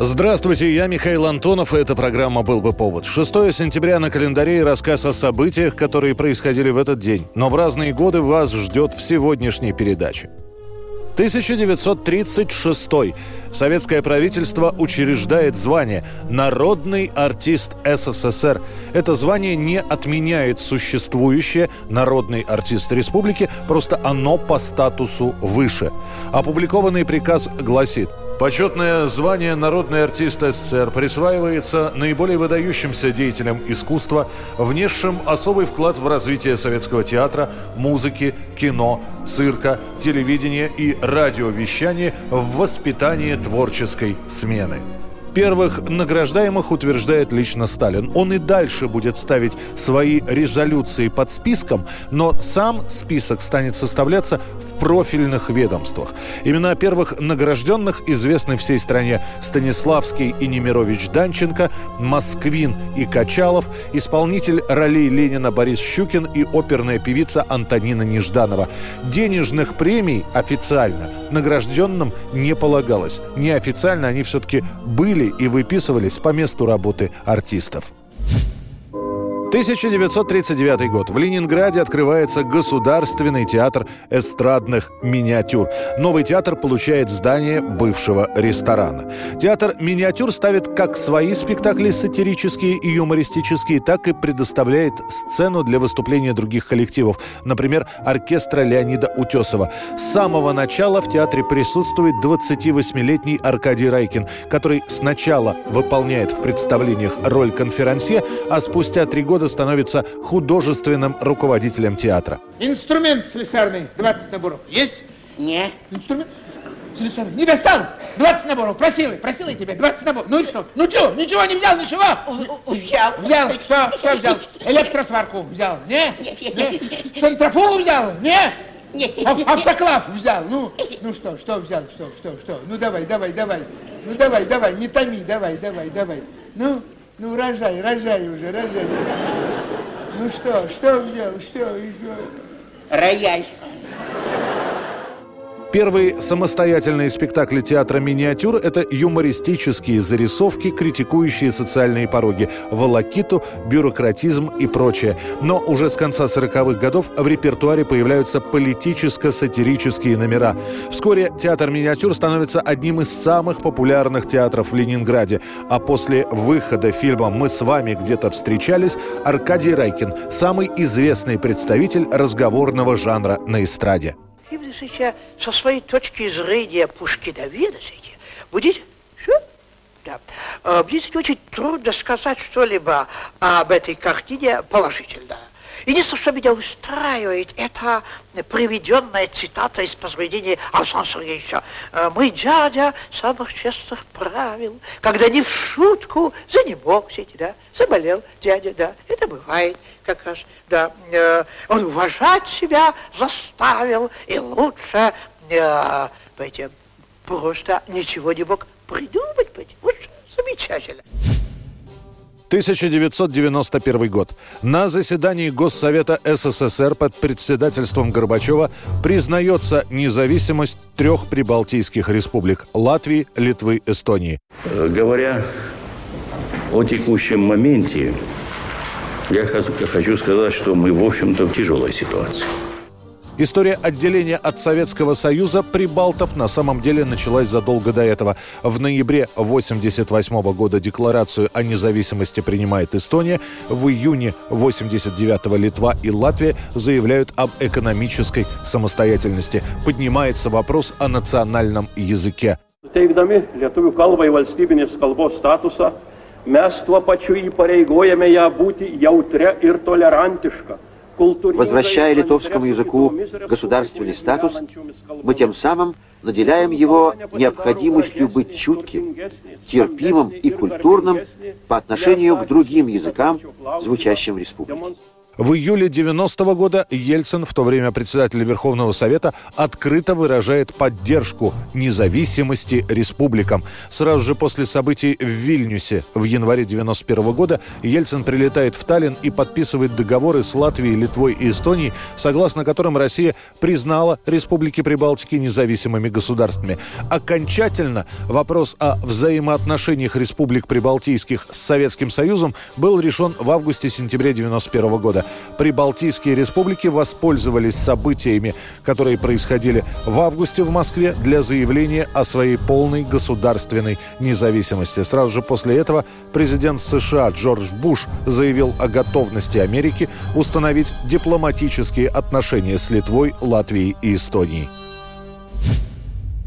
Здравствуйте, я Михаил Антонов, и эта программа «Был бы повод». 6 сентября на календаре и рассказ о событиях, которые происходили в этот день. Но в разные годы вас ждет в сегодняшней передаче. 1936. Советское правительство учреждает звание «Народный артист СССР». Это звание не отменяет существующее «Народный артист республики», просто оно по статусу выше. Опубликованный приказ гласит – Почетное звание «Народный артист СССР» присваивается наиболее выдающимся деятелям искусства, внесшим особый вклад в развитие советского театра, музыки, кино, цирка, телевидения и радиовещания в воспитании творческой смены. Первых награждаемых утверждает лично Сталин. Он и дальше будет ставить свои резолюции под списком, но сам список станет составляться в профильных ведомствах. Имена первых награжденных известны всей стране. Станиславский и Немирович Данченко, Москвин и Качалов, исполнитель ролей Ленина Борис Щукин и оперная певица Антонина Нежданова. Денежных премий официально награжденным не полагалось. Неофициально они все-таки были и выписывались по месту работы артистов. 1939 год. В Ленинграде открывается Государственный театр эстрадных миниатюр. Новый театр получает здание бывшего ресторана. Театр миниатюр ставит как свои спектакли сатирические и юмористические, так и предоставляет сцену для выступления других коллективов, например, оркестра Леонида Утесова. С самого начала в театре присутствует 28-летний Аркадий Райкин, который сначала выполняет в представлениях роль конферансье, а спустя три года становится художественным руководителем театра. Инструмент слесарный, 20 наборов. Есть? Не. Инструмент слесарный. Не достал? 20 наборов. Просил, просил я тебя, 20 наборов. Ну и что? Ну что, ничего не взял, ничего? Взял. Взял, что, что взял? Электросварку взял, не? Нет, нет, нет, нет. Центрофугу взял, не? Нет, нет, А- нет, Автоклав взял, ну, ну что, что взял, что, что, что? Ну давай, давай, давай. Ну давай, давай, не томи, давай, давай, давай. Ну, ну рожай, рожай уже, рожай. Ну что, что взял, что еще? Рояль. Первые самостоятельные спектакли театра «Миниатюр» — это юмористические зарисовки, критикующие социальные пороги, волокиту, бюрократизм и прочее. Но уже с конца 40-х годов в репертуаре появляются политическо-сатирические номера. Вскоре театр «Миниатюр» становится одним из самых популярных театров в Ленинграде. А после выхода фильма «Мы с вами где-то встречались» Аркадий Райкин – самый известный представитель разговорного жанра на эстраде. И вы, знаете, со своей точки зрения Пушкиноведа, знаете, будете... Что? Да. Э, Мне очень трудно сказать что-либо об этой картине положительно. Единственное, что меня устраивает, это приведенная цитата из произведения Александра Сергеевича. Э, «Мой дядя самых честных правил, когда не в шутку занемог, знаете, да, заболел дядя, да, это бывает как раз, да. Э, Он уважать себя заставил, и лучше, э, понимаете, просто ничего не мог придумать, понимаете. Вот замечательно. 1991 год. На заседании Госсовета СССР под председательством Горбачева признается независимость трех прибалтийских республик – Латвии, Литвы, Эстонии. Э, Говоря о текущем моменте, я хочу хочу сказать, что мы, в общем-то, в тяжелой ситуации. История отделения от Советского Союза прибалтов на самом деле началась задолго до этого. В ноябре 1988 года декларацию о независимости принимает Эстония. В июне 1989 Литва и Латвия заявляют об экономической самостоятельности. Поднимается вопрос о национальном языке. Teikdami lietuvių kalbai valstybinės kalbos statusą, mes. Возвращая литовскому языку государственный статус, мы тем самым наделяем его необходимостью быть чутким, терпимым и культурным по отношению к другим языкам, звучащим в республике. В июле 90 -го года Ельцин, в то время председатель Верховного Совета, открыто выражает поддержку независимости республикам. Сразу же после событий в Вильнюсе в январе 91 года Ельцин прилетает в Таллин и подписывает договоры с Латвией, Литвой и Эстонией, согласно которым Россия признала республики Прибалтики независимыми государствами. Окончательно вопрос о взаимоотношениях республик прибалтийских с Советским Союзом был решен в августе-сентябре 91 года. Прибалтийские республики воспользовались событиями, которые происходили в августе в Москве для заявления о своей полной государственной независимости. Сразу же после этого президент США Джордж Буш заявил о готовности Америки установить дипломатические отношения с Литвой, Латвией и Эстонией.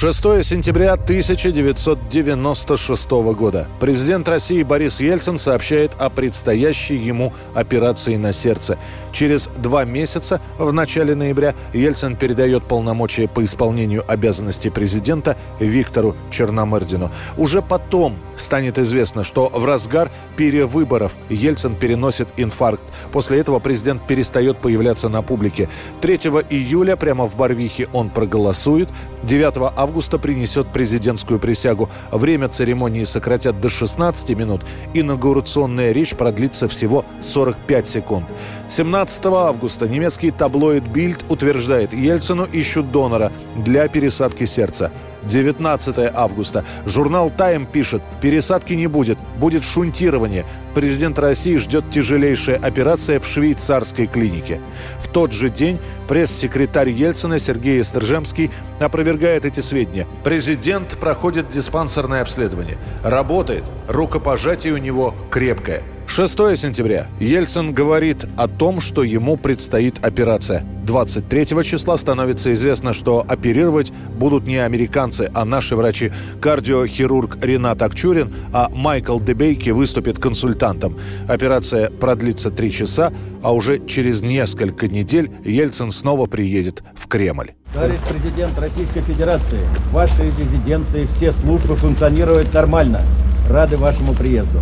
6 сентября 1996 года. Президент России Борис Ельцин сообщает о предстоящей ему операции на сердце. Через два месяца, в начале ноября, Ельцин передает полномочия по исполнению обязанностей президента Виктору Черномырдину. Уже потом станет известно, что в разгар перевыборов Ельцин переносит инфаркт. После этого президент перестает появляться на публике. 3 июля прямо в Барвихе он проголосует. 9 августа принесет президентскую присягу. Время церемонии сократят до 16 минут. Инаугурационная речь продлится всего 45 секунд. 17 августа немецкий таблоид «Бильд» утверждает, Ельцину ищут донора для пересадки сердца. 19 августа. Журнал «Тайм» пишет, пересадки не будет, будет шунтирование. Президент России ждет тяжелейшая операция в швейцарской клинике. В тот же день пресс-секретарь Ельцина Сергей Эстержемский опровергает эти сведения. Президент проходит диспансерное обследование. Работает. Рукопожатие у него крепкое. 6 сентября. Ельцин говорит о том, что ему предстоит операция. 23 числа становится известно, что оперировать будут не американцы, а наши врачи. Кардиохирург Ренат Акчурин, а Майкл Дебейки выступит консультантом. Операция продлится три часа, а уже через несколько недель Ельцин снова приедет в Кремль. Товарищ президент Российской Федерации, в вашей резиденции все службы функционируют нормально. Рады вашему приезду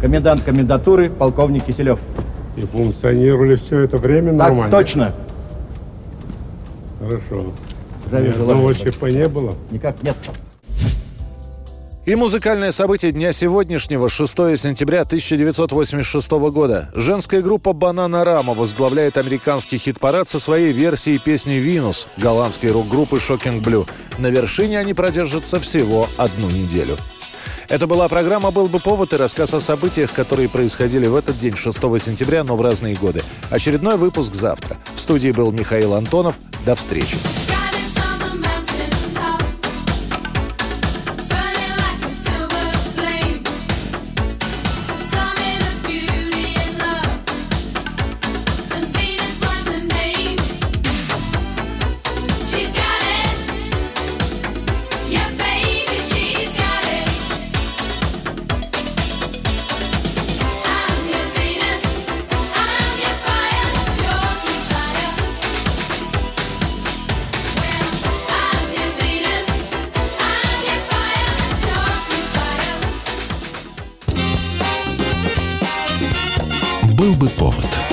комендант комендатуры, полковник Киселев. И функционировали все это время так нормально? точно. Хорошо. Здравия Ни одного ЧП не было? Никак нет. И музыкальное событие дня сегодняшнего, 6 сентября 1986 года. Женская группа «Бананарама» возглавляет американский хит-парад со своей версией песни «Винус» голландской рок-группы «Шокинг Блю». На вершине они продержатся всего одну неделю. Это была программа «Был бы повод» и рассказ о событиях, которые происходили в этот день, 6 сентября, но в разные годы. Очередной выпуск завтра. В студии был Михаил Антонов. До встречи. Был бы повод.